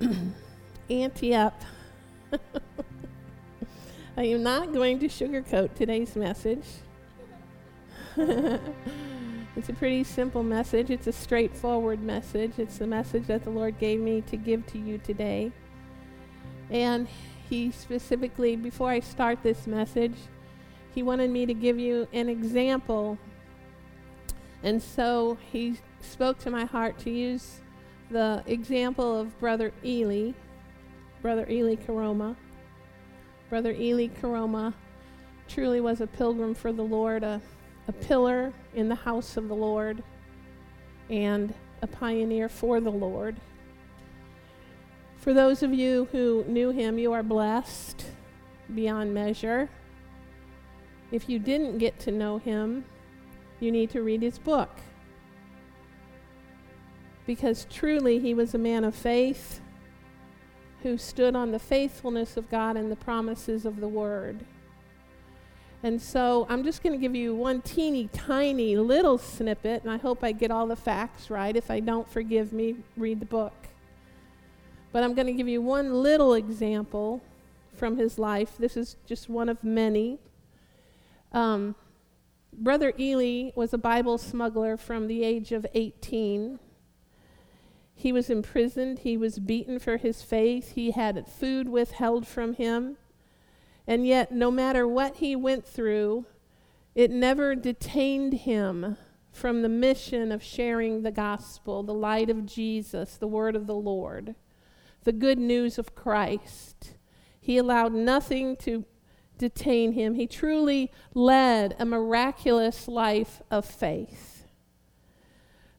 ante up. I am not going to sugarcoat today's message. it's a pretty simple message. It's a straightforward message. It's the message that the Lord gave me to give to you today. And He specifically, before I start this message, He wanted me to give you an example. And so He spoke to my heart to use the example of Brother Ely, Brother Ely Karoma. Brother Ely Karoma truly was a pilgrim for the Lord, a, a pillar in the house of the Lord, and a pioneer for the Lord. For those of you who knew him, you are blessed beyond measure. If you didn't get to know him, you need to read his book because truly he was a man of faith who stood on the faithfulness of God and the promises of the Word. And so I'm just going to give you one teeny tiny little snippet, and I hope I get all the facts right. If I don't, forgive me, read the book. But I'm going to give you one little example from his life. This is just one of many. Um, Brother Ely was a Bible smuggler from the age of 18 he was imprisoned. He was beaten for his faith. He had food withheld from him. And yet, no matter what he went through, it never detained him from the mission of sharing the gospel, the light of Jesus, the word of the Lord, the good news of Christ. He allowed nothing to detain him. He truly led a miraculous life of faith.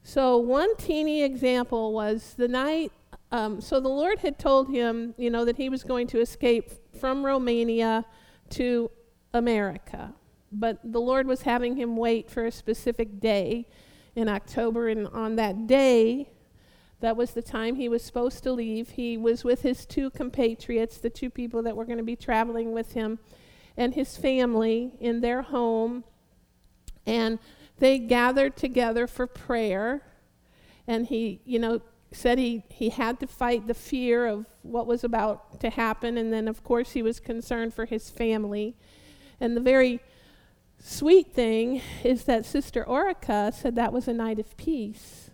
So, one teeny example was the night. Um, so, the Lord had told him, you know, that he was going to escape from Romania to America. But the Lord was having him wait for a specific day in October. And on that day, that was the time he was supposed to leave. He was with his two compatriots, the two people that were going to be traveling with him, and his family in their home. And they gathered together for prayer, and he, you know, said he, he had to fight the fear of what was about to happen, and then, of course, he was concerned for his family. And the very sweet thing is that Sister Orica said that was a night of peace.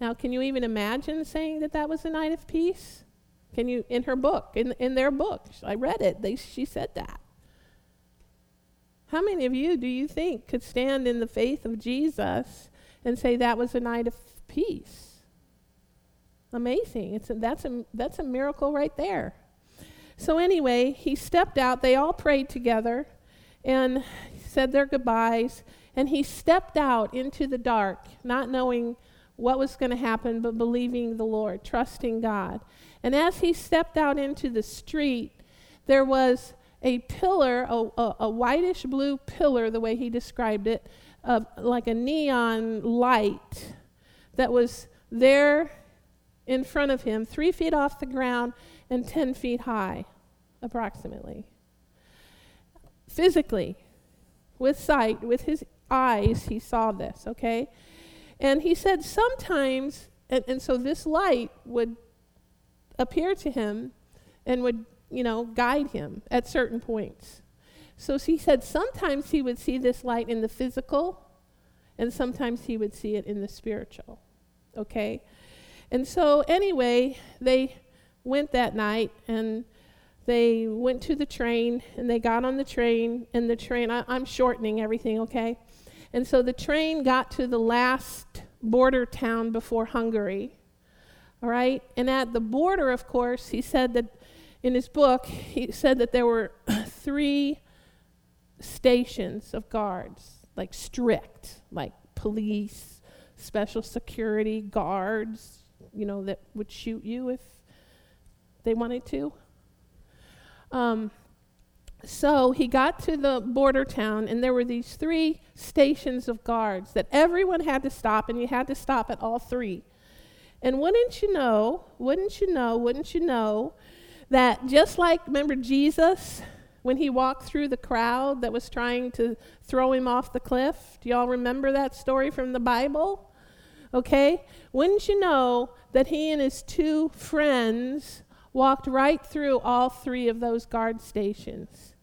Now, can you even imagine saying that that was a night of peace? Can you, in her book, in, in their book, I read it, they, she said that. How many of you do you think could stand in the faith of Jesus and say that was a night of peace? Amazing. It's a, that's, a, that's a miracle right there. So, anyway, he stepped out. They all prayed together and said their goodbyes. And he stepped out into the dark, not knowing what was going to happen, but believing the Lord, trusting God. And as he stepped out into the street, there was a pillar, a, a, a whitish blue pillar, the way he described it, uh, like a neon light that was there in front of him, three feet off the ground and 10 feet high, approximately. Physically, with sight, with his eyes, he saw this, okay? And he said sometimes, and, and so this light would appear to him and would you know, guide him at certain points. So she said sometimes he would see this light in the physical, and sometimes he would see it in the spiritual. Okay? And so, anyway, they went that night and they went to the train and they got on the train, and the train, I, I'm shortening everything, okay? And so the train got to the last border town before Hungary. All right? And at the border, of course, he said that in his book, he said that there were three stations of guards, like strict, like police, special security guards, you know, that would shoot you if they wanted to. Um, so he got to the border town, and there were these three stations of guards that everyone had to stop, and you had to stop at all three. And wouldn't you know, wouldn't you know, wouldn't you know, that just like, remember Jesus when he walked through the crowd that was trying to throw him off the cliff? Do y'all remember that story from the Bible? Okay? Wouldn't you know that he and his two friends walked right through all three of those guard stations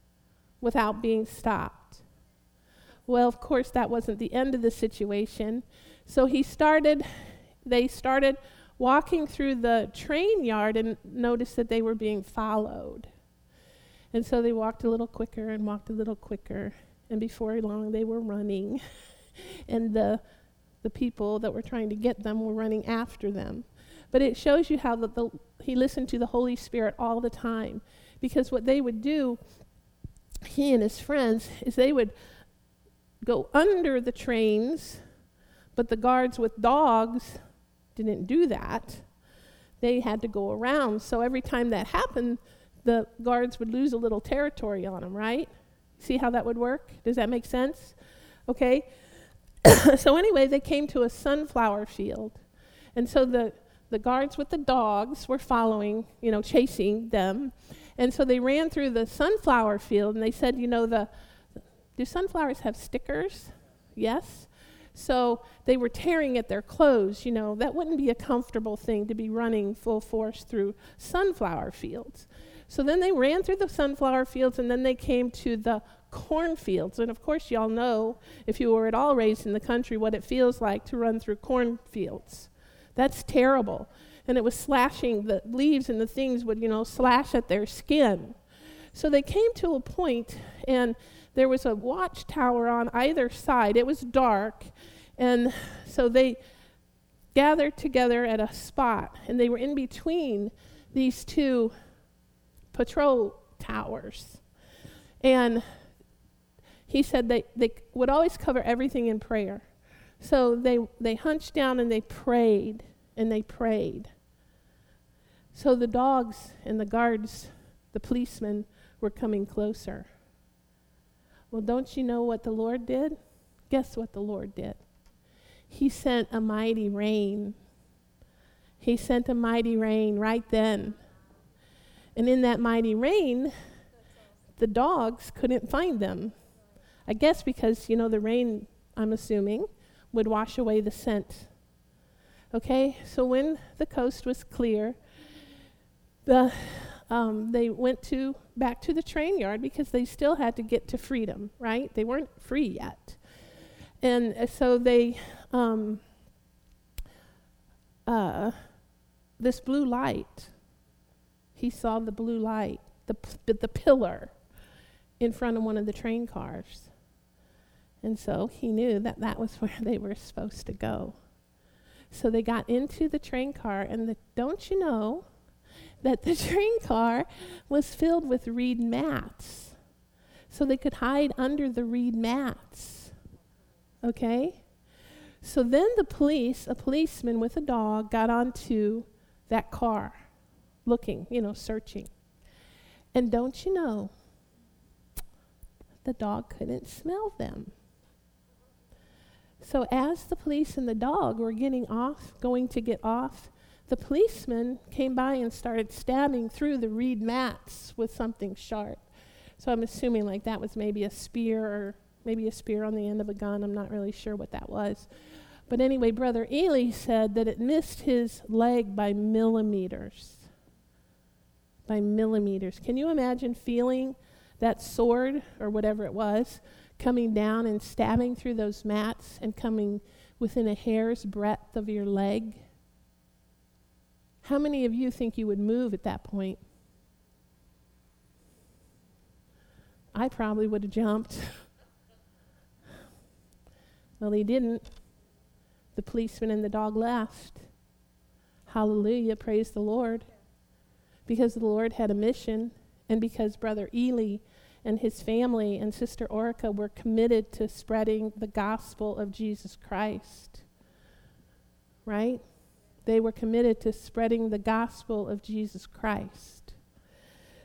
without being stopped? Well, of course, that wasn't the end of the situation. So he started, they started walking through the train yard and noticed that they were being followed. And so they walked a little quicker and walked a little quicker. And before long, they were running. and the, the people that were trying to get them were running after them. But it shows you how the, the, he listened to the Holy Spirit all the time. Because what they would do, he and his friends, is they would go under the trains, but the guards with dogs didn't do that. They had to go around. So every time that happened, the guards would lose a little territory on them, right? See how that would work? Does that make sense? Okay. so anyway, they came to a sunflower field. And so the, the guards with the dogs were following, you know, chasing them. And so they ran through the sunflower field and they said, you know, the do sunflowers have stickers? Yes. So they were tearing at their clothes. You know, that wouldn't be a comfortable thing to be running full force through sunflower fields. So then they ran through the sunflower fields and then they came to the cornfields. And of course, y'all know, if you were at all raised in the country, what it feels like to run through cornfields. That's terrible. And it was slashing, the leaves and the things would, you know, slash at their skin. So they came to a point, and there was a watchtower on either side. It was dark. And so they gathered together at a spot, and they were in between these two patrol towers. And he said they, they would always cover everything in prayer. So they, they hunched down and they prayed and they prayed. So the dogs and the guards, the policemen, were coming closer. Well, don't you know what the Lord did? Guess what the Lord did? He sent a mighty rain. He sent a mighty rain right then. And in that mighty rain, the dogs couldn't find them. I guess because, you know, the rain, I'm assuming, would wash away the scent. Okay, so when the coast was clear, the, um, they went to back to the train yard because they still had to get to freedom, right? They weren't free yet. And uh, so they, um, uh, this blue light he saw the blue light, the, p- the pillar in front of one of the train cars. And so he knew that that was where they were supposed to go. So they got into the train car, and the, don't you know that the train car was filled with reed mats? So they could hide under the reed mats. Okay? So then the police, a policeman with a dog, got onto that car looking, you know, searching. And don't you know, the dog couldn't smell them. So as the police and the dog were getting off, going to get off, the policeman came by and started stabbing through the reed mats with something sharp. So I'm assuming like that was maybe a spear or maybe a spear on the end of a gun. I'm not really sure what that was. But anyway, Brother Ely said that it missed his leg by millimeters by millimeters. Can you imagine feeling that sword or whatever it was coming down and stabbing through those mats and coming within a hair's breadth of your leg? How many of you think you would move at that point? I probably would have jumped. well, he didn't. The policeman and the dog left. Hallelujah. Praise the Lord because the Lord had a mission and because Brother Ely and his family and Sister Orica were committed to spreading the gospel of Jesus Christ. Right? They were committed to spreading the gospel of Jesus Christ.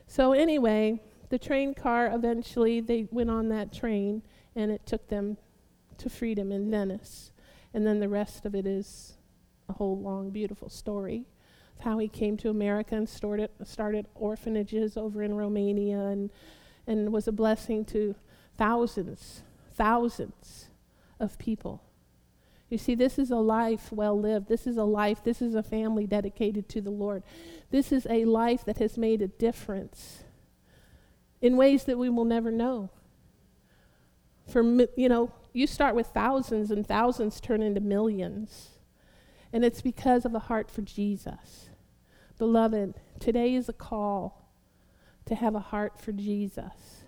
So, anyway, the train car eventually, they went on that train and it took them to freedom in Venice. And then the rest of it is a whole long, beautiful story of how he came to America and started, started orphanages over in Romania and, and was a blessing to thousands, thousands of people. You see, this is a life well lived. This is a life, this is a family dedicated to the Lord. This is a life that has made a difference in ways that we will never know. For, you know, you start with thousands, and thousands turn into millions. And it's because of a heart for Jesus. Beloved, today is a call to have a heart for Jesus.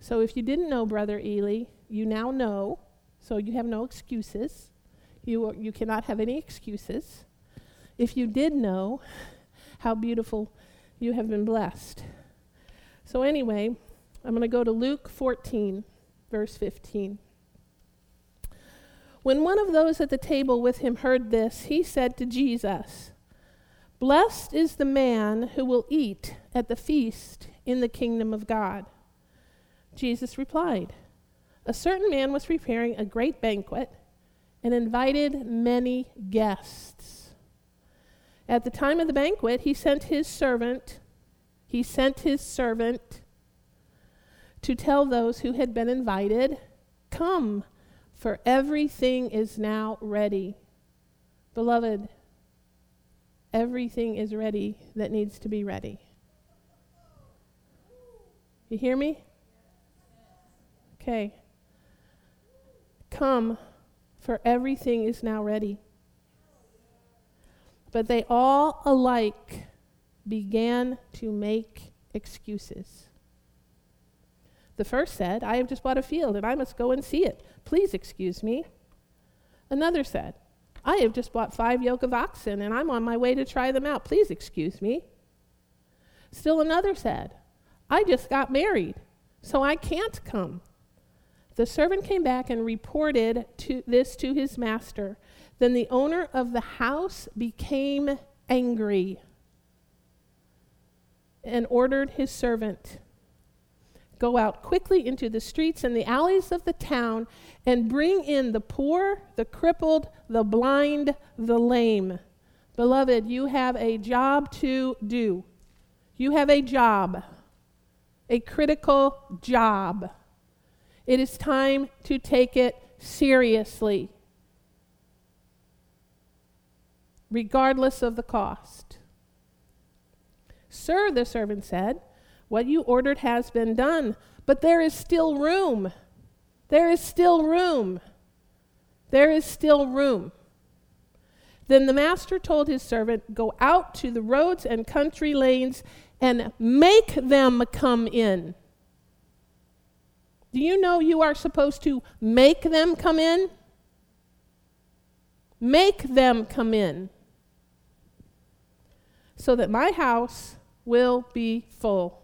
So if you didn't know Brother Ely, you now know, so you have no excuses. You, you cannot have any excuses. If you did know, how beautiful you have been blessed. So, anyway, I'm going to go to Luke 14, verse 15. When one of those at the table with him heard this, he said to Jesus, Blessed is the man who will eat at the feast in the kingdom of God. Jesus replied, A certain man was preparing a great banquet and invited many guests. At the time of the banquet, he sent his servant, he sent his servant to tell those who had been invited, Come, for everything is now ready. Beloved, everything is ready that needs to be ready. You hear me? Okay. Come, for everything is now ready. But they all alike began to make excuses. The first said, I have just bought a field and I must go and see it. Please excuse me. Another said, I have just bought five yoke of oxen and I'm on my way to try them out. Please excuse me. Still another said, I just got married, so I can't come. The servant came back and reported to this to his master. Then the owner of the house became angry and ordered his servant Go out quickly into the streets and the alleys of the town and bring in the poor, the crippled, the blind, the lame. Beloved, you have a job to do. You have a job, a critical job. It is time to take it seriously, regardless of the cost. Sir, the servant said, what you ordered has been done, but there is still room. There is still room. There is still room. Then the master told his servant, Go out to the roads and country lanes and make them come in. Do you know you are supposed to make them come in? Make them come in so that my house will be full.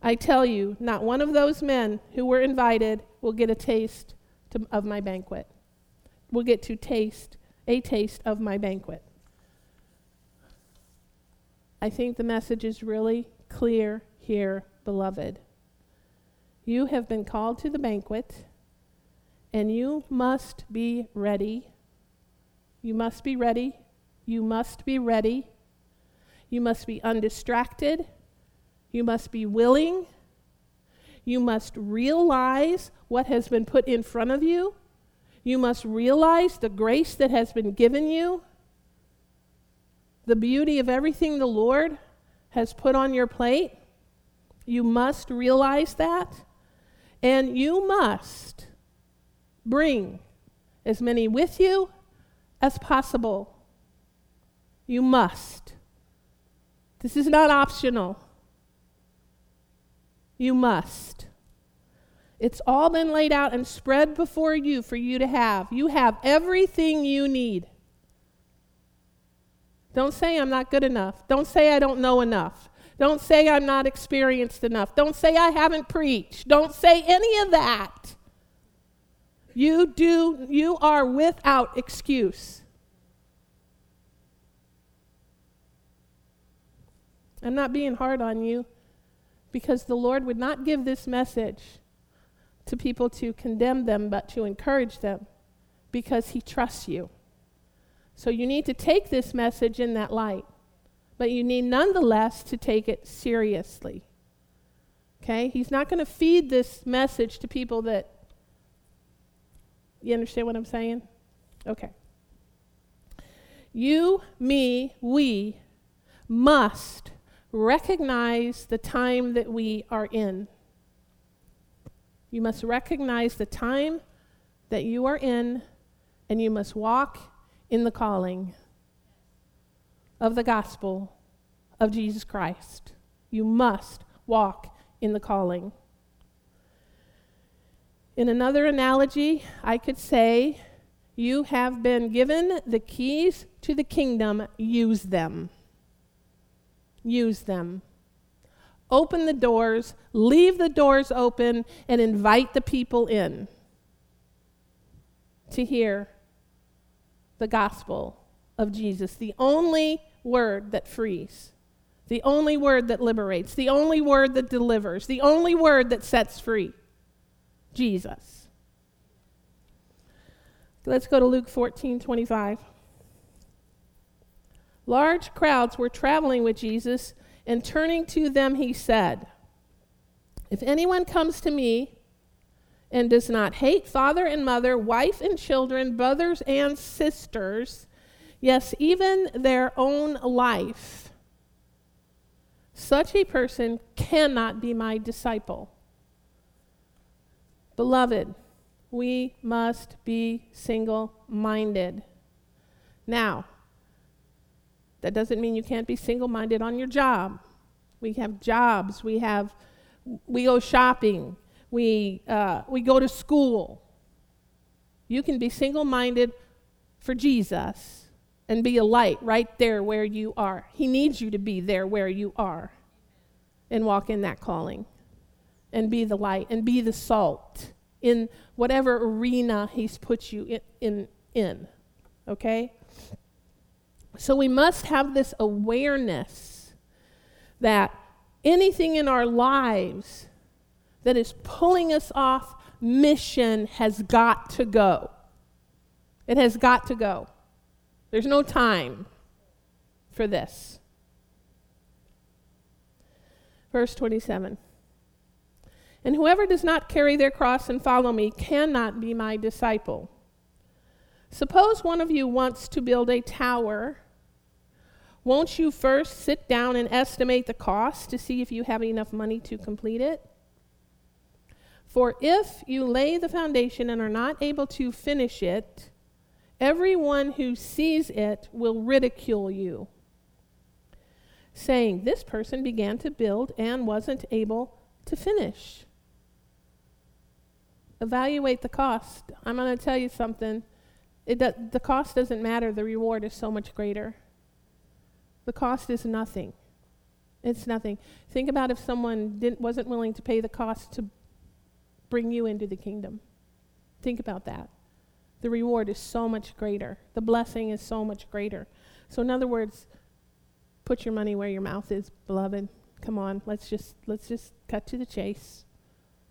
I tell you, not one of those men who were invited will get a taste to, of my banquet, will get to taste a taste of my banquet. I think the message is really clear here, beloved. You have been called to the banquet, and you must be ready. You must be ready. You must be ready. You must be undistracted. You must be willing. You must realize what has been put in front of you. You must realize the grace that has been given you, the beauty of everything the Lord has put on your plate. You must realize that. And you must bring as many with you as possible. You must. This is not optional. You must. It's all been laid out and spread before you for you to have. You have everything you need. Don't say I'm not good enough. Don't say I don't know enough. Don't say I'm not experienced enough. Don't say I haven't preached. Don't say any of that. You do you are without excuse. I'm not being hard on you because the Lord would not give this message to people to condemn them but to encourage them because he trusts you. So you need to take this message in that light but you need nonetheless to take it seriously. Okay? He's not going to feed this message to people that. You understand what I'm saying? Okay. You, me, we must recognize the time that we are in. You must recognize the time that you are in, and you must walk in the calling of the gospel of Jesus Christ. You must walk in the calling. In another analogy, I could say, You have been given the keys to the kingdom, use them. Use them. Open the doors, leave the doors open, and invite the people in to hear the gospel of Jesus, the only word that frees, the only word that liberates, the only word that delivers, the only word that sets free Jesus. Let's go to Luke 14 25. Large crowds were traveling with Jesus, and turning to them, he said, If anyone comes to me and does not hate father and mother, wife and children, brothers and sisters, yes, even their own life, such a person cannot be my disciple. Beloved, we must be single minded. Now, that doesn't mean you can't be single minded on your job. We have jobs, we have, we go shopping, we, uh, we go to school. You can be single minded for Jesus and be a light right there where you are. He needs you to be there where you are and walk in that calling and be the light and be the salt in whatever arena He's put you in. in, in okay? So we must have this awareness that anything in our lives that is pulling us off mission has got to go. It has got to go. There's no time for this. Verse 27. And whoever does not carry their cross and follow me cannot be my disciple. Suppose one of you wants to build a tower. Won't you first sit down and estimate the cost to see if you have enough money to complete it? For if you lay the foundation and are not able to finish it, everyone who sees it will ridicule you, saying, This person began to build and wasn't able to finish. Evaluate the cost. I'm going to tell you something. It, the cost doesn't matter, the reward is so much greater. The cost is nothing. It's nothing. Think about if someone didn't, wasn't willing to pay the cost to bring you into the kingdom. Think about that. The reward is so much greater, the blessing is so much greater. So, in other words, put your money where your mouth is, beloved. Come on, let's just let's just cut to the chase.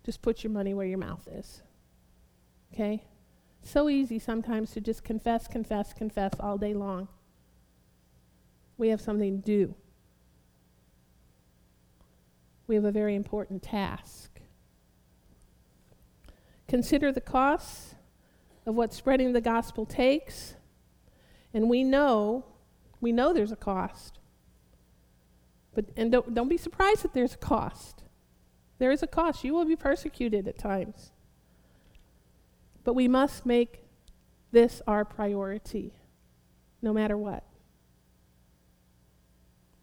Just put your money where your mouth is. Okay? So easy sometimes to just confess, confess, confess all day long we have something to do. We have a very important task. Consider the costs of what spreading the gospel takes, and we know, we know there's a cost. But and don't, don't be surprised that there's a cost. There is a cost. You will be persecuted at times. But we must make this our priority, no matter what.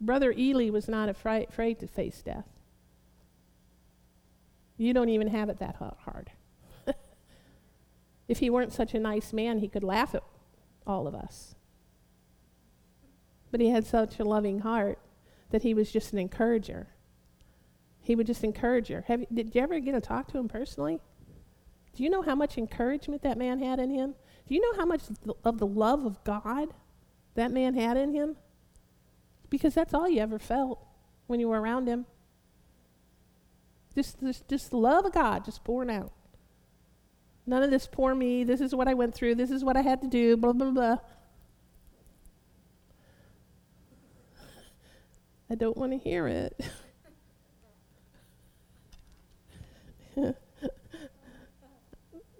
Brother Ely was not afraid, afraid to face death. You don't even have it that hard. If he weren't such a nice man, he could laugh at all of us. But he had such a loving heart that he was just an encourager. He would just encourage her. Have, did you ever get to talk to him personally? Do you know how much encouragement that man had in him? Do you know how much of the love of God that man had in him? because that's all you ever felt when you were around him. Just, just, just the love of God just pouring out. None of this poor me, this is what I went through, this is what I had to do, blah, blah, blah. I don't want to hear it. that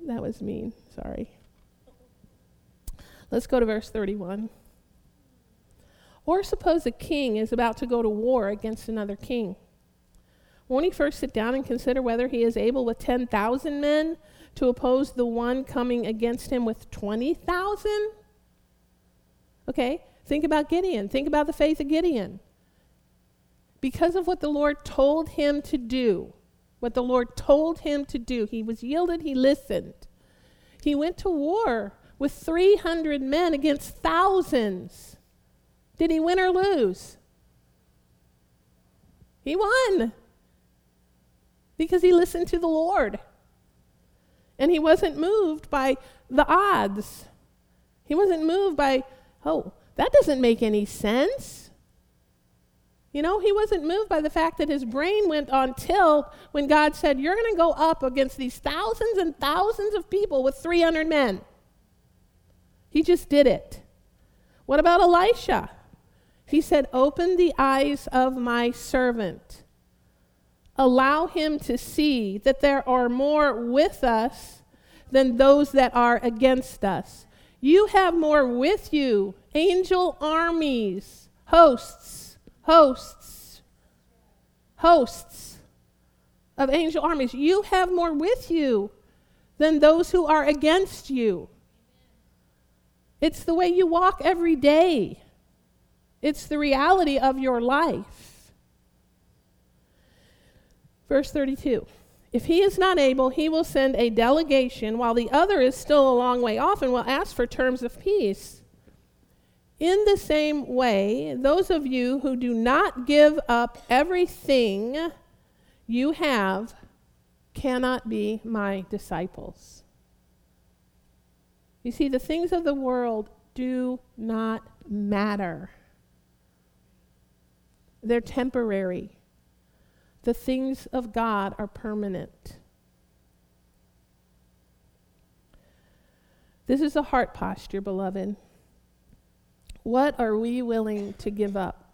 was mean, sorry. Let's go to verse 31. Or suppose a king is about to go to war against another king. Won't he first sit down and consider whether he is able with 10,000 men to oppose the one coming against him with 20,000? Okay, think about Gideon. Think about the faith of Gideon. Because of what the Lord told him to do, what the Lord told him to do, he was yielded, he listened. He went to war with 300 men against thousands. Did he win or lose? He won because he listened to the Lord. And he wasn't moved by the odds. He wasn't moved by, oh, that doesn't make any sense. You know, he wasn't moved by the fact that his brain went on tilt when God said, You're going to go up against these thousands and thousands of people with 300 men. He just did it. What about Elisha? He said, Open the eyes of my servant allow him to see that there are more with us than those that are against us. You have more with you, angel armies, hosts, hosts, hosts of angel armies. You have more with you than those who are against you. It's the way you walk every day. It's the reality of your life. Verse 32 If he is not able, he will send a delegation while the other is still a long way off and will ask for terms of peace. In the same way, those of you who do not give up everything you have cannot be my disciples. You see, the things of the world do not matter, they're temporary the things of God are permanent. This is a heart posture, beloved. What are we willing to give up?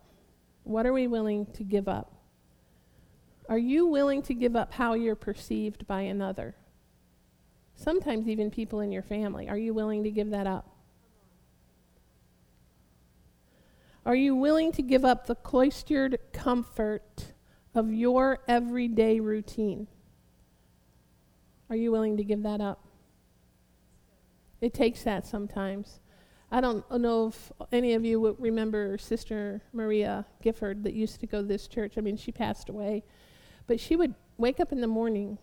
What are we willing to give up? Are you willing to give up how you're perceived by another? Sometimes even people in your family. Are you willing to give that up? Are you willing to give up the cloistered comfort of your everyday routine. Are you willing to give that up? It takes that sometimes. I don't know if any of you would remember Sister Maria Gifford that used to go to this church. I mean, she passed away. But she would wake up in the morning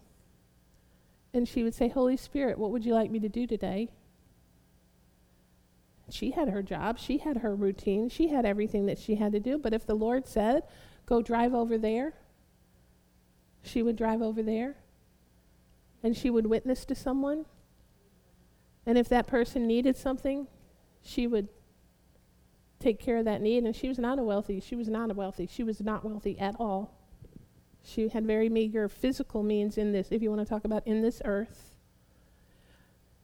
and she would say, Holy Spirit, what would you like me to do today? She had her job, she had her routine, she had everything that she had to do. But if the Lord said, go drive over there, she would drive over there and she would witness to someone. And if that person needed something, she would take care of that need. And she was not a wealthy, she was not a wealthy, she was not wealthy at all. She had very meager physical means in this, if you want to talk about in this earth.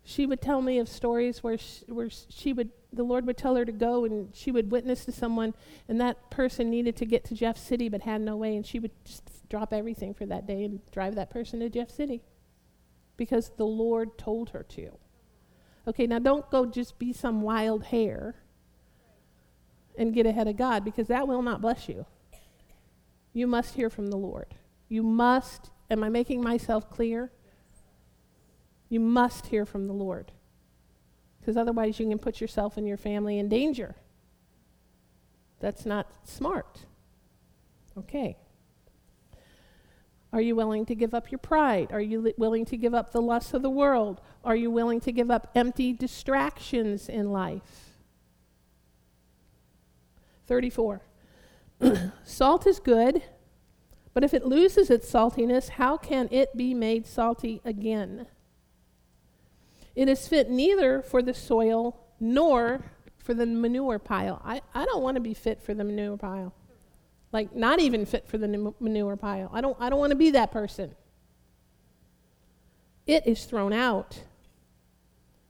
She would tell me of stories where she, where she would the Lord would tell her to go and she would witness to someone, and that person needed to get to Jeff City but had no way, and she would just drop everything for that day and drive that person to Jeff City because the Lord told her to. Okay, now don't go just be some wild hare and get ahead of God because that will not bless you. You must hear from the Lord. You must, am I making myself clear? You must hear from the Lord because otherwise you can put yourself and your family in danger. That's not smart. Okay. Are you willing to give up your pride? Are you li- willing to give up the lusts of the world? Are you willing to give up empty distractions in life? 34. Salt is good, but if it loses its saltiness, how can it be made salty again? It is fit neither for the soil nor for the manure pile. I, I don't want to be fit for the manure pile. Like, not even fit for the manure pile. I don't, I don't want to be that person. It is thrown out.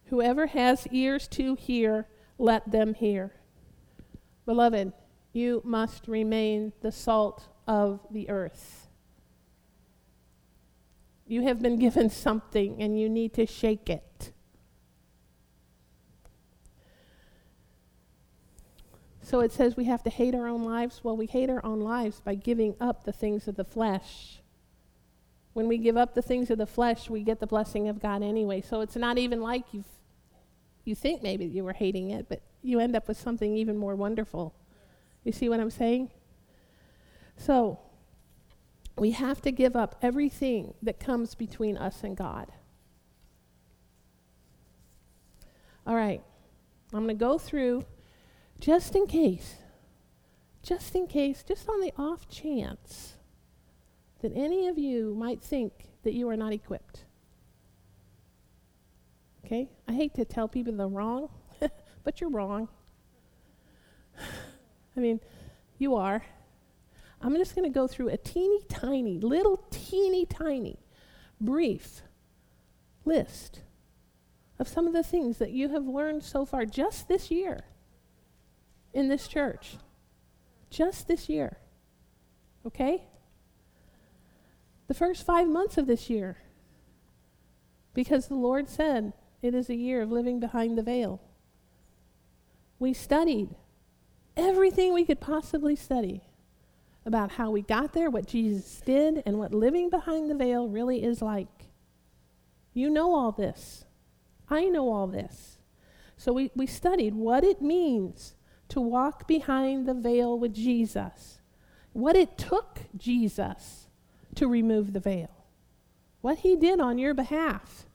Whoever has ears to hear, let them hear. Beloved, you must remain the salt of the earth. You have been given something and you need to shake it. So it says we have to hate our own lives. Well, we hate our own lives by giving up the things of the flesh. When we give up the things of the flesh, we get the blessing of God anyway. So it's not even like you you think maybe you were hating it, but you end up with something even more wonderful. You see what I'm saying? So, we have to give up everything that comes between us and God. All right. I'm going to go through just in case, just in case, just on the off chance that any of you might think that you are not equipped. Okay? I hate to tell people they're wrong, but you're wrong. I mean, you are. I'm just going to go through a teeny tiny, little teeny tiny, brief list of some of the things that you have learned so far just this year in this church. Just this year. Okay? The first five months of this year. Because the Lord said it is a year of living behind the veil. We studied everything we could possibly study about how we got there, what Jesus did, and what living behind the veil really is like. You know all this. I know all this. So we, we studied what it means to walk behind the veil with Jesus, what it took Jesus to remove the veil, what he did on your behalf.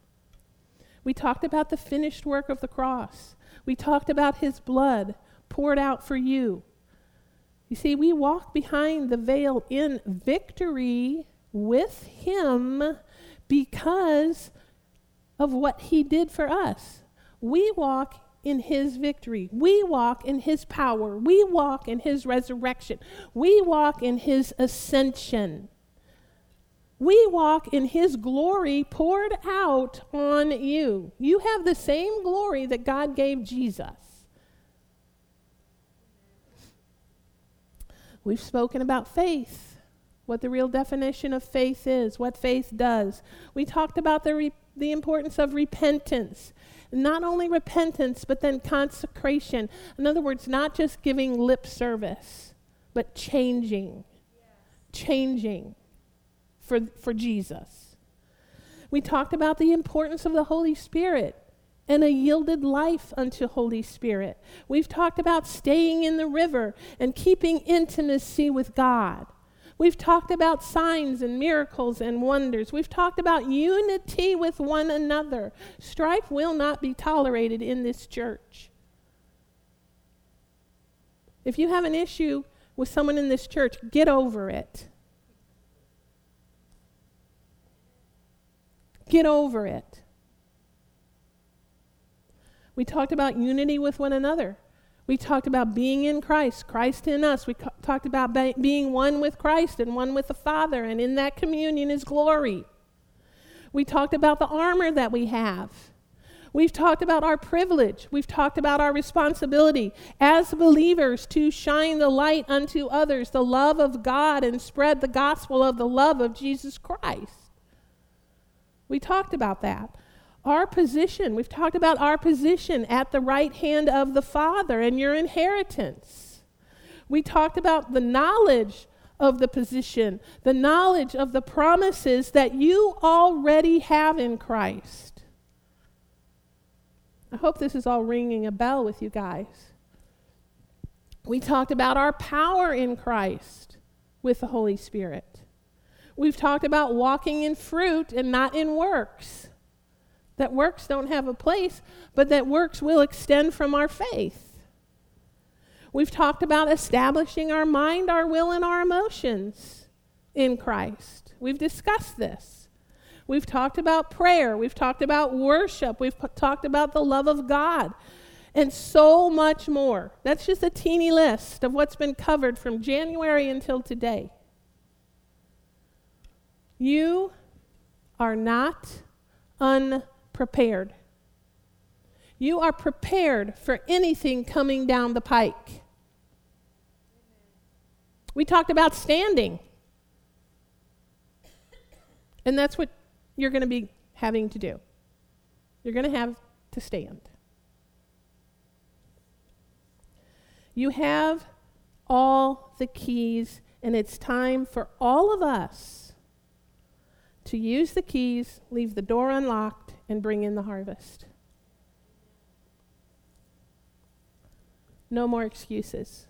We talked about the finished work of the cross. We talked about his blood poured out for you. You see, we walk behind the veil in victory with him because of what he did for us. We walk in his victory. We walk in his power. We walk in his resurrection. We walk in his ascension. We walk in his glory poured out on you. You have the same glory that God gave Jesus. We've spoken about faith, what the real definition of faith is, what faith does. We talked about the, re- the importance of repentance. Not only repentance, but then consecration. In other words, not just giving lip service, but changing. Changing for, for Jesus. We talked about the importance of the Holy Spirit and a yielded life unto Holy Spirit. We've talked about staying in the river and keeping intimacy with God. We've talked about signs and miracles and wonders. We've talked about unity with one another. Strife will not be tolerated in this church. If you have an issue with someone in this church, get over it. Get over it. We talked about unity with one another. We talked about being in Christ, Christ in us. We talked about be- being one with Christ and one with the Father, and in that communion is glory. We talked about the armor that we have. We've talked about our privilege. We've talked about our responsibility as believers to shine the light unto others, the love of God, and spread the gospel of the love of Jesus Christ. We talked about that. Our position, we've talked about our position at the right hand of the Father and your inheritance. We talked about the knowledge of the position, the knowledge of the promises that you already have in Christ. I hope this is all ringing a bell with you guys. We talked about our power in Christ with the Holy Spirit. We've talked about walking in fruit and not in works that works don't have a place, but that works will extend from our faith. We've talked about establishing our mind, our will, and our emotions in Christ. We've discussed this. We've talked about prayer. We've talked about worship. We've p- talked about the love of God and so much more. That's just a teeny list of what's been covered from January until today. You are not un prepared. You are prepared for anything coming down the pike. We talked about standing. And that's what you're going to be having to do. You're going to have to stand. You have all the keys, and it's time for all of us to use the keys, leave the door unlocked, and bring in the harvest. No more excuses.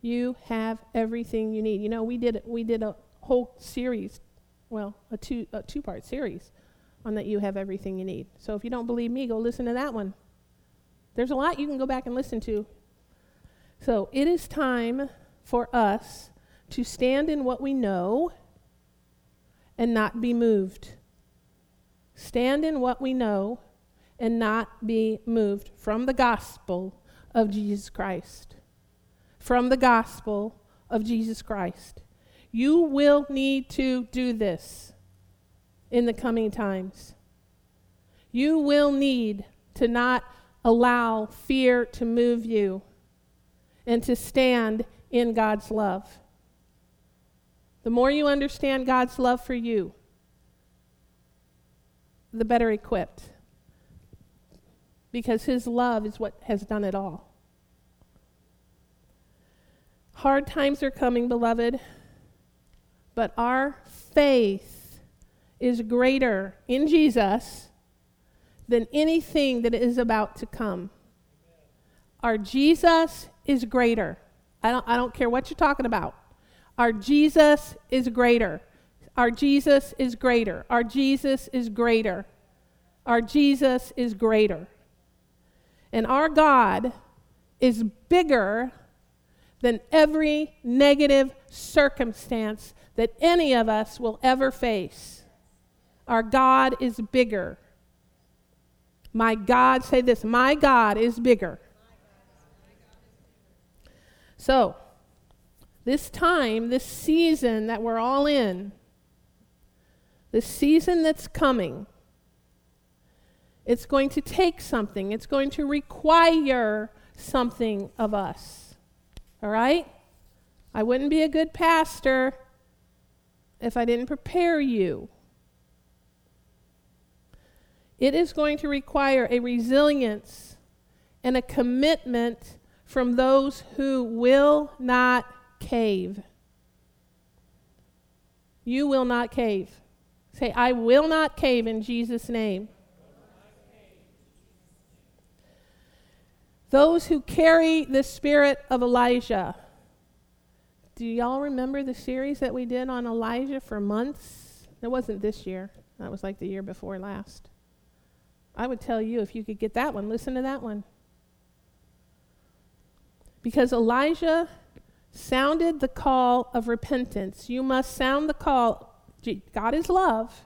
You have everything you need. You know, we did we did a whole series, well, a two a two part series on that you have everything you need. So if you don't believe me, go listen to that one. There's a lot you can go back and listen to. So it is time for us to stand in what we know and not be moved. Stand in what we know and not be moved from the gospel of Jesus Christ. From the gospel of Jesus Christ. You will need to do this in the coming times. You will need to not allow fear to move you and to stand in God's love. The more you understand God's love for you, the better equipped because his love is what has done it all. Hard times are coming, beloved, but our faith is greater in Jesus than anything that is about to come. Our Jesus is greater. I don't, I don't care what you're talking about. Our Jesus is greater. Our Jesus is greater. Our Jesus is greater. Our Jesus is greater. And our God is bigger than every negative circumstance that any of us will ever face. Our God is bigger. My God, say this, my God is bigger. So, this time, this season that we're all in, this season that's coming, it's going to take something, it's going to require something of us. All right? I wouldn't be a good pastor if I didn't prepare you. It is going to require a resilience and a commitment from those who will not cave. You will not cave. Say, I will not cave in Jesus' name. Those who carry the spirit of Elijah. Do y'all remember the series that we did on Elijah for months? It wasn't this year. That was like the year before last. I would tell you if you could get that one, listen to that one. Because Elijah sounded the call of repentance. You must sound the call. God is love.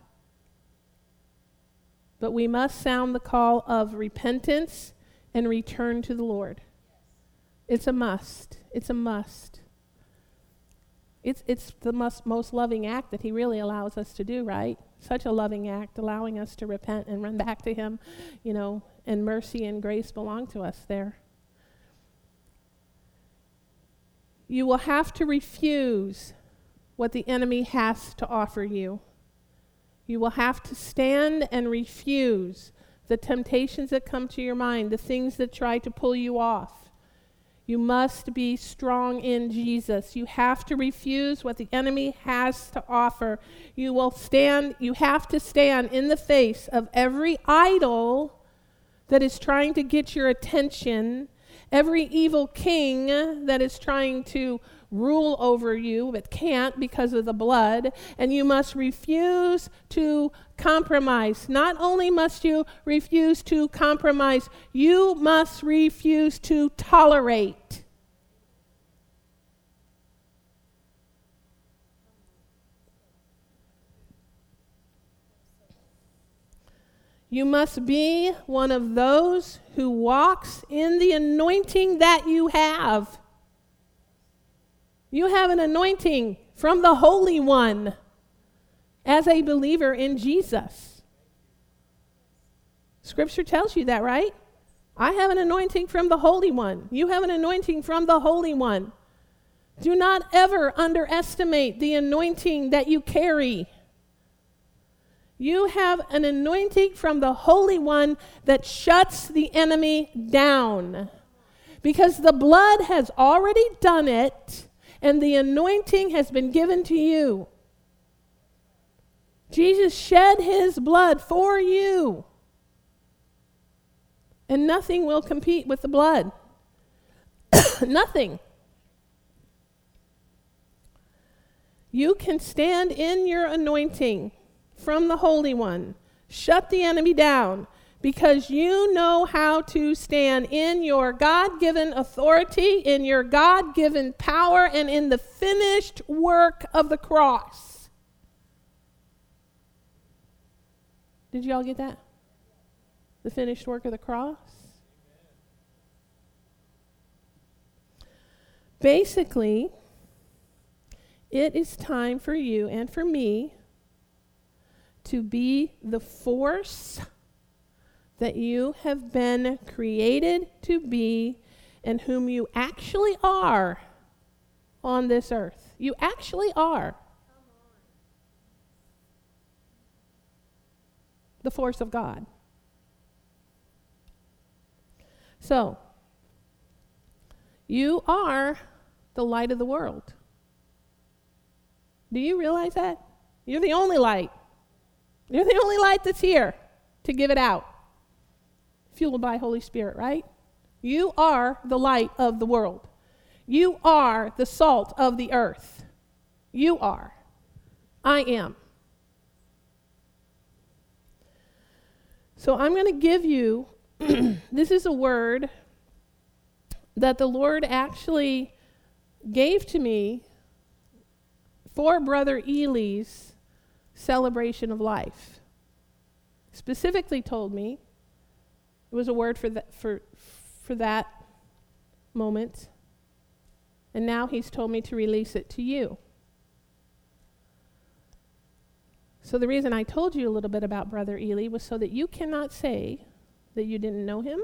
But we must sound the call of repentance and return to the Lord. It's a must. It's a must. It's, it's the most, most loving act that He really allows us to do, right? Such a loving act, allowing us to repent and run back to Him, you know, and mercy and grace belong to us there. You will have to refuse what the enemy has to offer you. You will have to stand and refuse the temptations that come to your mind, the things that try to pull you off. You must be strong in Jesus. You have to refuse what the enemy has to offer. You will stand, you have to stand in the face of every idol that is trying to get your attention, every evil king that is trying to rule over you but can't because of the blood, and you must refuse to compromise. Not only must you refuse to compromise, you must refuse to tolerate. You must be one of those who walks in the anointing that you have. You have an anointing from the Holy One as a believer in Jesus. Scripture tells you that, right? I have an anointing from the Holy One. You have an anointing from the Holy One. Do not ever underestimate the anointing that you carry. You have an anointing from the Holy One that shuts the enemy down Because the blood has already done it, and the anointing has been given to you. Jesus shed his blood for you. And nothing will compete with the blood. nothing. You can stand in your anointing from the Holy One. Shut the enemy down because you know how to stand in your God given authority, in your God given power, and in the finished work of the cross. Did you all get that? The finished work of the cross? Basically, it is time for you and for me to be the force that you have been created to be and whom you actually are on this earth. You actually are. The force of God. So, you are the light of the world. Do you realize that? You're the only light. You're the only light that's here to give it out. Fueled by Holy Spirit, right? You are the light of the world. You are the salt of the earth. You are. I am. So I'm going to give you this is a word that the Lord actually gave to me for Brother Ely's celebration of life. Specifically told me it was a word for, that for, for that moment. And now he's told me to release it to you. So, the reason I told you a little bit about Brother Ely was so that you cannot say that you didn't know him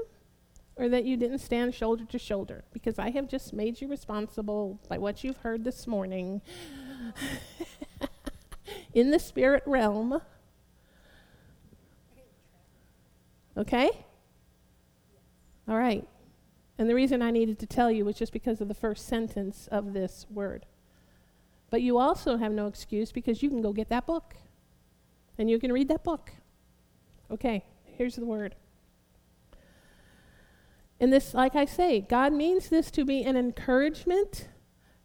or that you didn't stand shoulder to shoulder, because I have just made you responsible by what you've heard this morning in the spirit realm. Okay? All right. And the reason I needed to tell you was just because of the first sentence of this word. But you also have no excuse because you can go get that book and you can read that book. Okay, here's the word. And this, like I say, God means this to be an encouragement,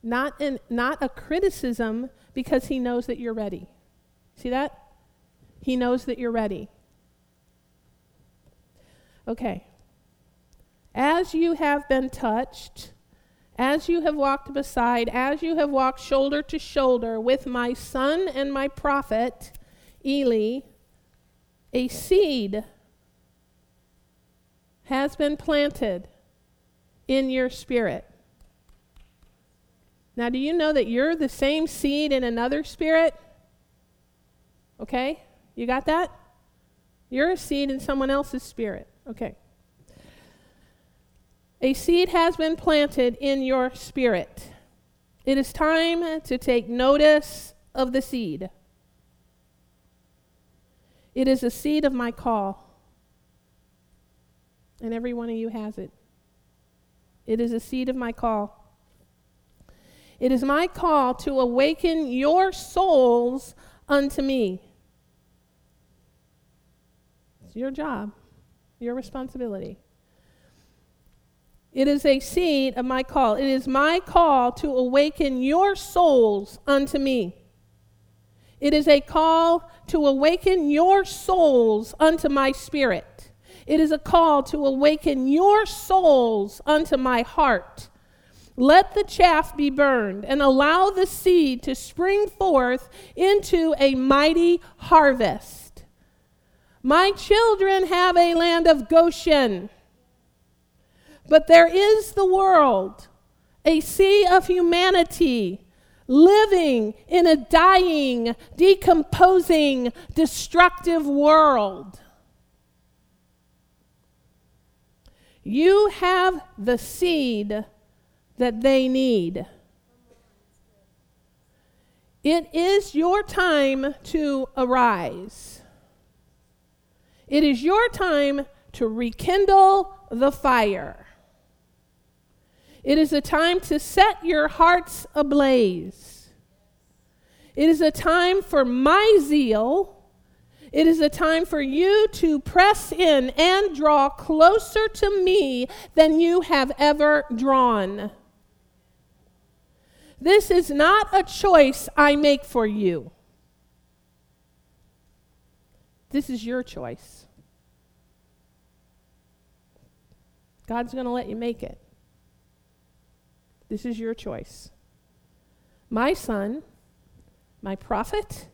not, an, not a criticism, because He knows that you're ready. See that? He knows that you're ready. Okay. As you have been touched, as you have walked beside, as you have walked shoulder to shoulder with my son and my prophet, Eli, a seed has been planted in your spirit. Now, do you know that you're the same seed in another spirit? Okay? You got that? You're a seed in someone else's spirit. Okay. A seed has been planted in your spirit. It is time to take notice of the seed. It is a seed of my call and every one of you has it. It is a seed of my call. It is my call to awaken your souls unto me. It's your job, your responsibility. It is a seed of my call. It is my call to awaken your souls unto me. It is a call to awaken your souls unto my spirit. It is a call to awaken your souls unto my heart. Let the chaff be burned and allow the seed to spring forth into a mighty harvest. My children have a land of Goshen, but there is the world, a sea of humanity living in a dying, decomposing, destructive world. You have the seed that they need. It is your time to arise. It is your time to rekindle the fire. It is a time to set your hearts ablaze. It is a time for my zeal. It is a time for you to press in and draw closer to me than you have ever drawn. This is not a choice I make for you. This is your choice. God's going to let you make it. This is your choice. My son, my prophet,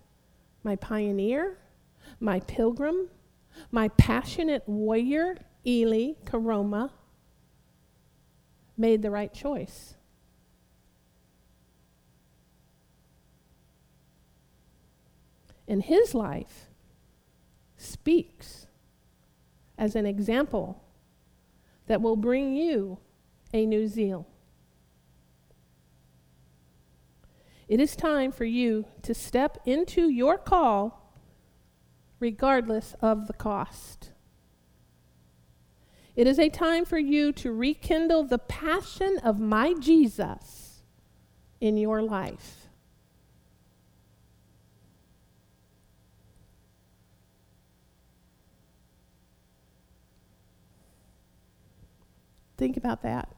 my pioneer, my pilgrim, my passionate warrior, Eli Karoma, made the right choice. In his life, speaks as an example that will bring you a new zeal. It is time for you to step into your call regardless of the cost. It is a time for you to rekindle the passion of my Jesus in your life. Think about that.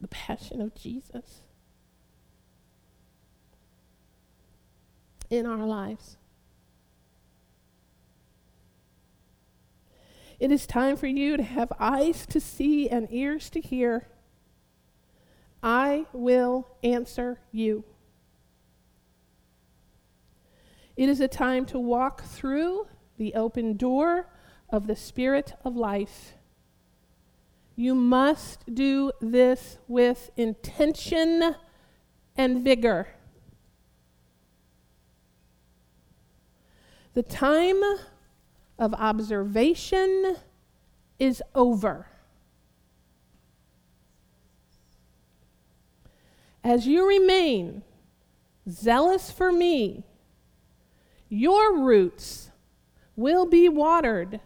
The passion of Jesus in our lives. It is time for you to have eyes to see and ears to hear. I will answer you. It is a time to walk through the open door of the Spirit of life. You must do this with intention and vigor. The time of observation is over. As you remain zealous for me, your roots will be watered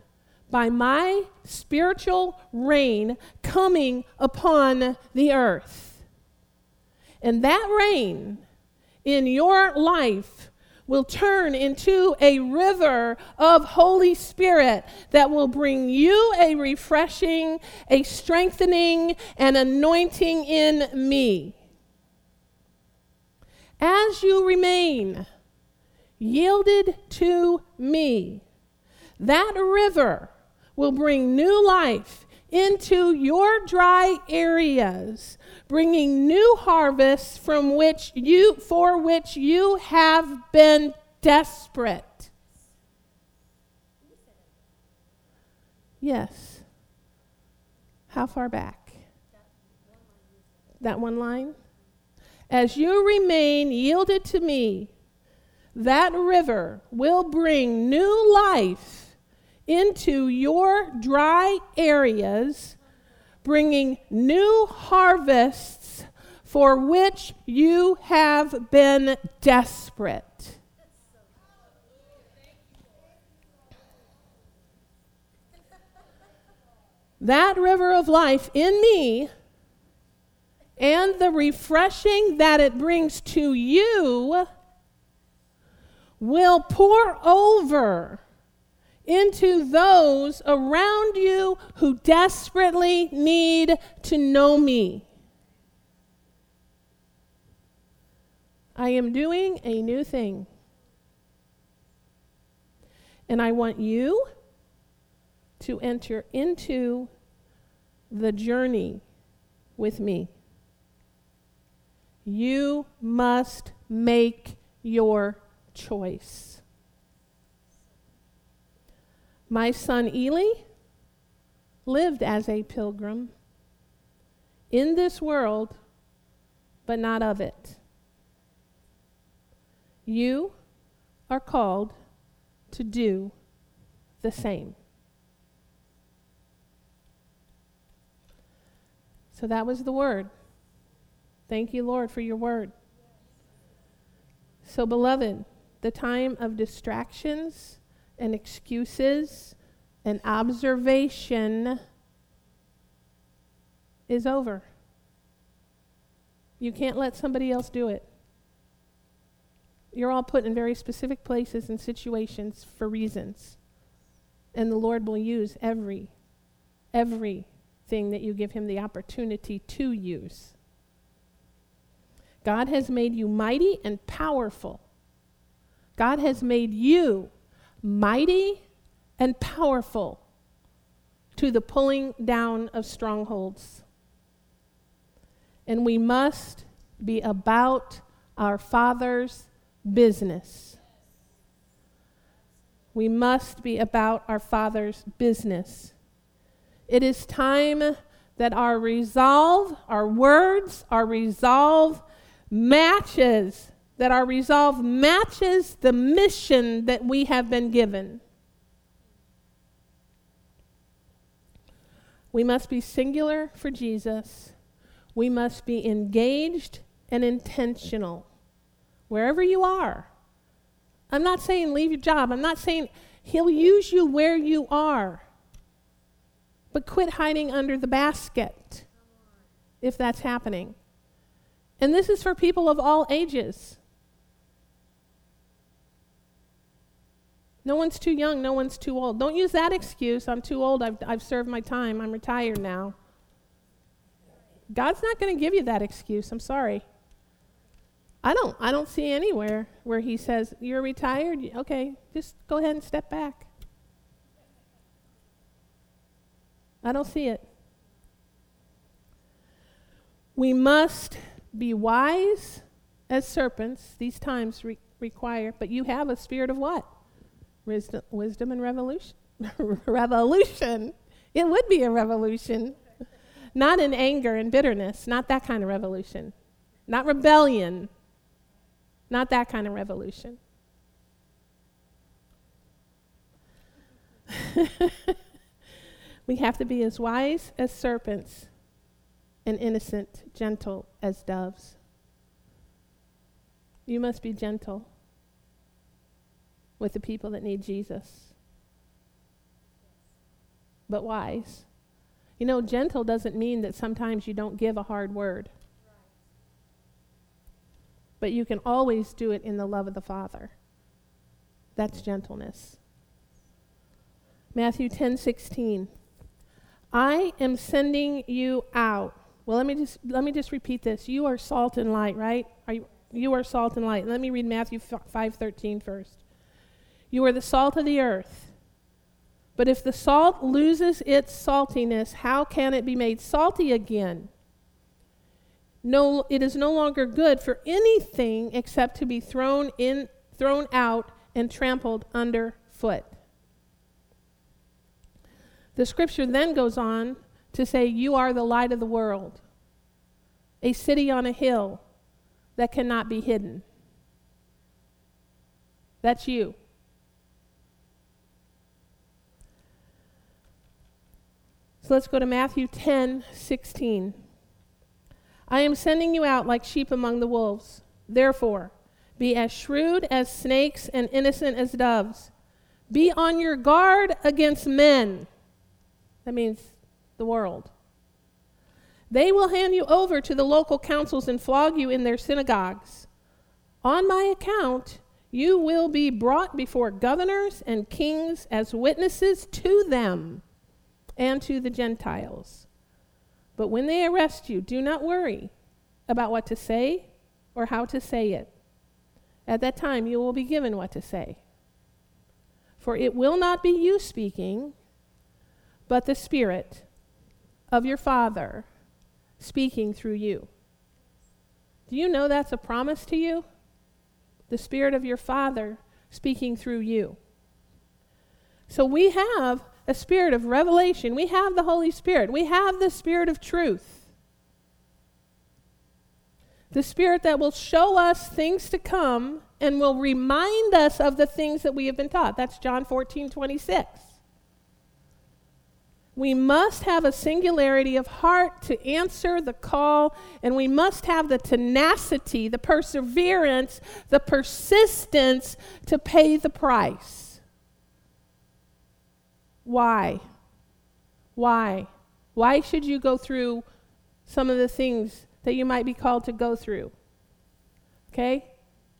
by my spiritual rain coming upon the earth. And that rain in your life will turn into a river of Holy Spirit that will bring you a refreshing, a strengthening, and anointing in me. As you remain yielded to me, that river will bring new life into your dry areas, bringing new harvests from which you for which you have been desperate. Yes. How far back? That one line? As you remain yielded to me, that river will bring new life into your dry areas, bringing new harvests for which you have been desperate. That river of life in me and the refreshing that it brings to you will pour over into those around you who desperately need to know me. I am doing a new thing. And I want you to enter into the journey with me. You must make your choice. My son Eli lived as a pilgrim in this world, but not of it. You are called to do the same. So that was the word. Thank you, Lord, for your word. So, beloved, the time of distractions and excuses and observation is over. You can't let somebody else do it. You're all put in very specific places and situations for reasons. And the Lord will use every, everything that you give Him the opportunity to use. God has made you mighty and powerful. God has made you mighty and powerful to the pulling down of strongholds. And we must be about our Father's business. We must be about our Father's business. It is time that our resolve, our words, our resolve matches, that our resolve matches the mission that we have been given. We must be singular for Jesus. We must be engaged and intentional wherever you are. I'm not saying leave your job. I'm not saying he'll use you where you are. But quit hiding under the basket if that's happening. And this is for people of all ages. No one's too young, no one's too old. Don't use that excuse. I'm too old, I've, I've served my time, I'm retired now. God's not going to give you that excuse. I'm sorry. I don't I don't see anywhere where he says you're retired. Okay, just go ahead and step back. I don't see it. We must be wise as serpents. These times re- require, but you have a spirit of what? Wisdom, wisdom and revolution. revolution. It would be a revolution. Not in anger and bitterness, not that kind of revolution. Not rebellion, not that kind of revolution. we have to be as wise as serpents and innocent, gentle as doves. You must be gentle with the people that need Jesus. But wise. You know, gentle doesn't mean that sometimes you don't give a hard word. But you can always do it in the love of the Father. That's gentleness. Matthew 10 16. I am sending you out. Well, let me just let me just repeat this. You are salt and light, right? Are you you are salt and light. Let me read Matthew 5 13 first. You are the salt of the earth. But if the salt loses its saltiness, how can it be made salty again? No, it is no longer good for anything except to be thrown in, thrown out and trampled underfoot. The scripture then goes on to say, You are the light of the world, a city on a hill that cannot be hidden. That's you. So let's go to Matthew 10 16. I am sending you out like sheep among the wolves. Therefore, be as shrewd as snakes and innocent as doves. Be on your guard against men. That means the world. They will hand you over to the local councils and flog you in their synagogues. On my account, you will be brought before governors and kings as witnesses to them and to the Gentiles. But when they arrest you, do not worry about what to say or how to say it. At that time, you will be given what to say. For it will not be you speaking, but the Spirit of your Father speaking through you. Do you know that's a promise to you? The Spirit of your Father speaking through you. So we have a spirit of revelation. We have the Holy Spirit. We have the Spirit of truth. The Spirit that will show us things to come and will remind us of the things that we have been taught. That's John 14, 26. We must have a singularity of heart to answer the call, and we must have the tenacity, the perseverance, the persistence to pay the price. Why? Why? Why should you go through some of the things that you might be called to go through. Okay?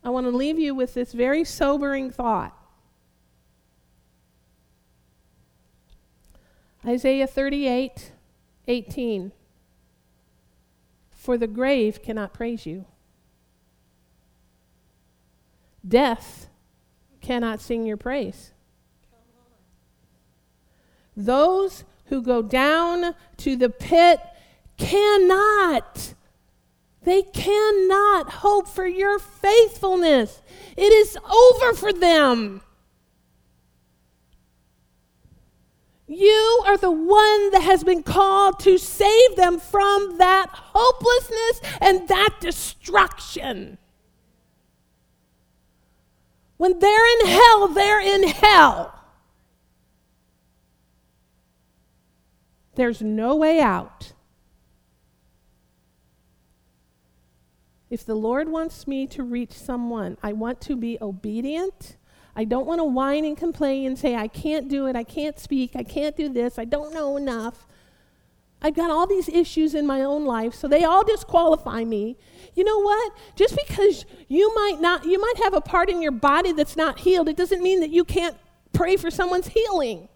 I want to leave you with this very sobering thought. Isaiah 38 18. For the grave cannot praise you, death cannot sing your praise. Those who go down to the pit cannot. They cannot hope for your faithfulness. It is over for them. You are the one that has been called to save them from that hopelessness and that destruction. When they're in hell, they're in hell. There's no way out. If the Lord wants me to reach someone, I want to be obedient I don't want to whine and complain and say, I can't do it, I can't speak, I can't do this, I don't know enough. I've got all these issues in my own life, so they all disqualify me. You know what? Just because you might not, you might have a part in your body that's not healed, it doesn't mean that you can't pray for someone's healing.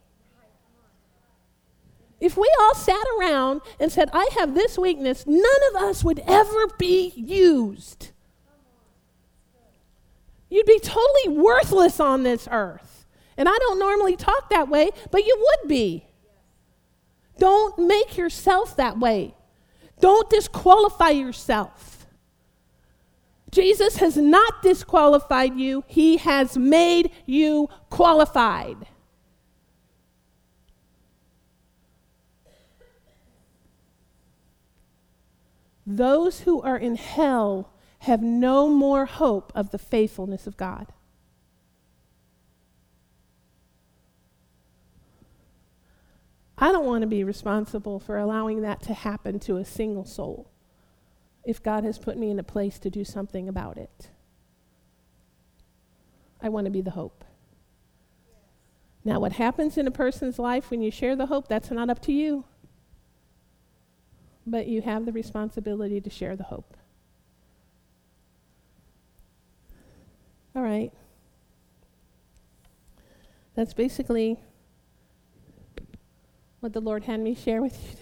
If we all sat around and said, I have this weakness, none of us would ever be used. You'd be totally worthless on this earth. And I don't normally talk that way, but you would be. Don't make yourself that way. Don't disqualify yourself. Jesus has not disqualified you, He has made you qualified. Those who are in hell have no more hope of the faithfulness of God. I don't want to be responsible for allowing that to happen to a single soul if God has put me in a place to do something about it. I want to be the hope. Now, what happens in a person's life when you share the hope, that's not up to you. But you have the responsibility to share the hope. All right. That's basically what the Lord had me share with you today.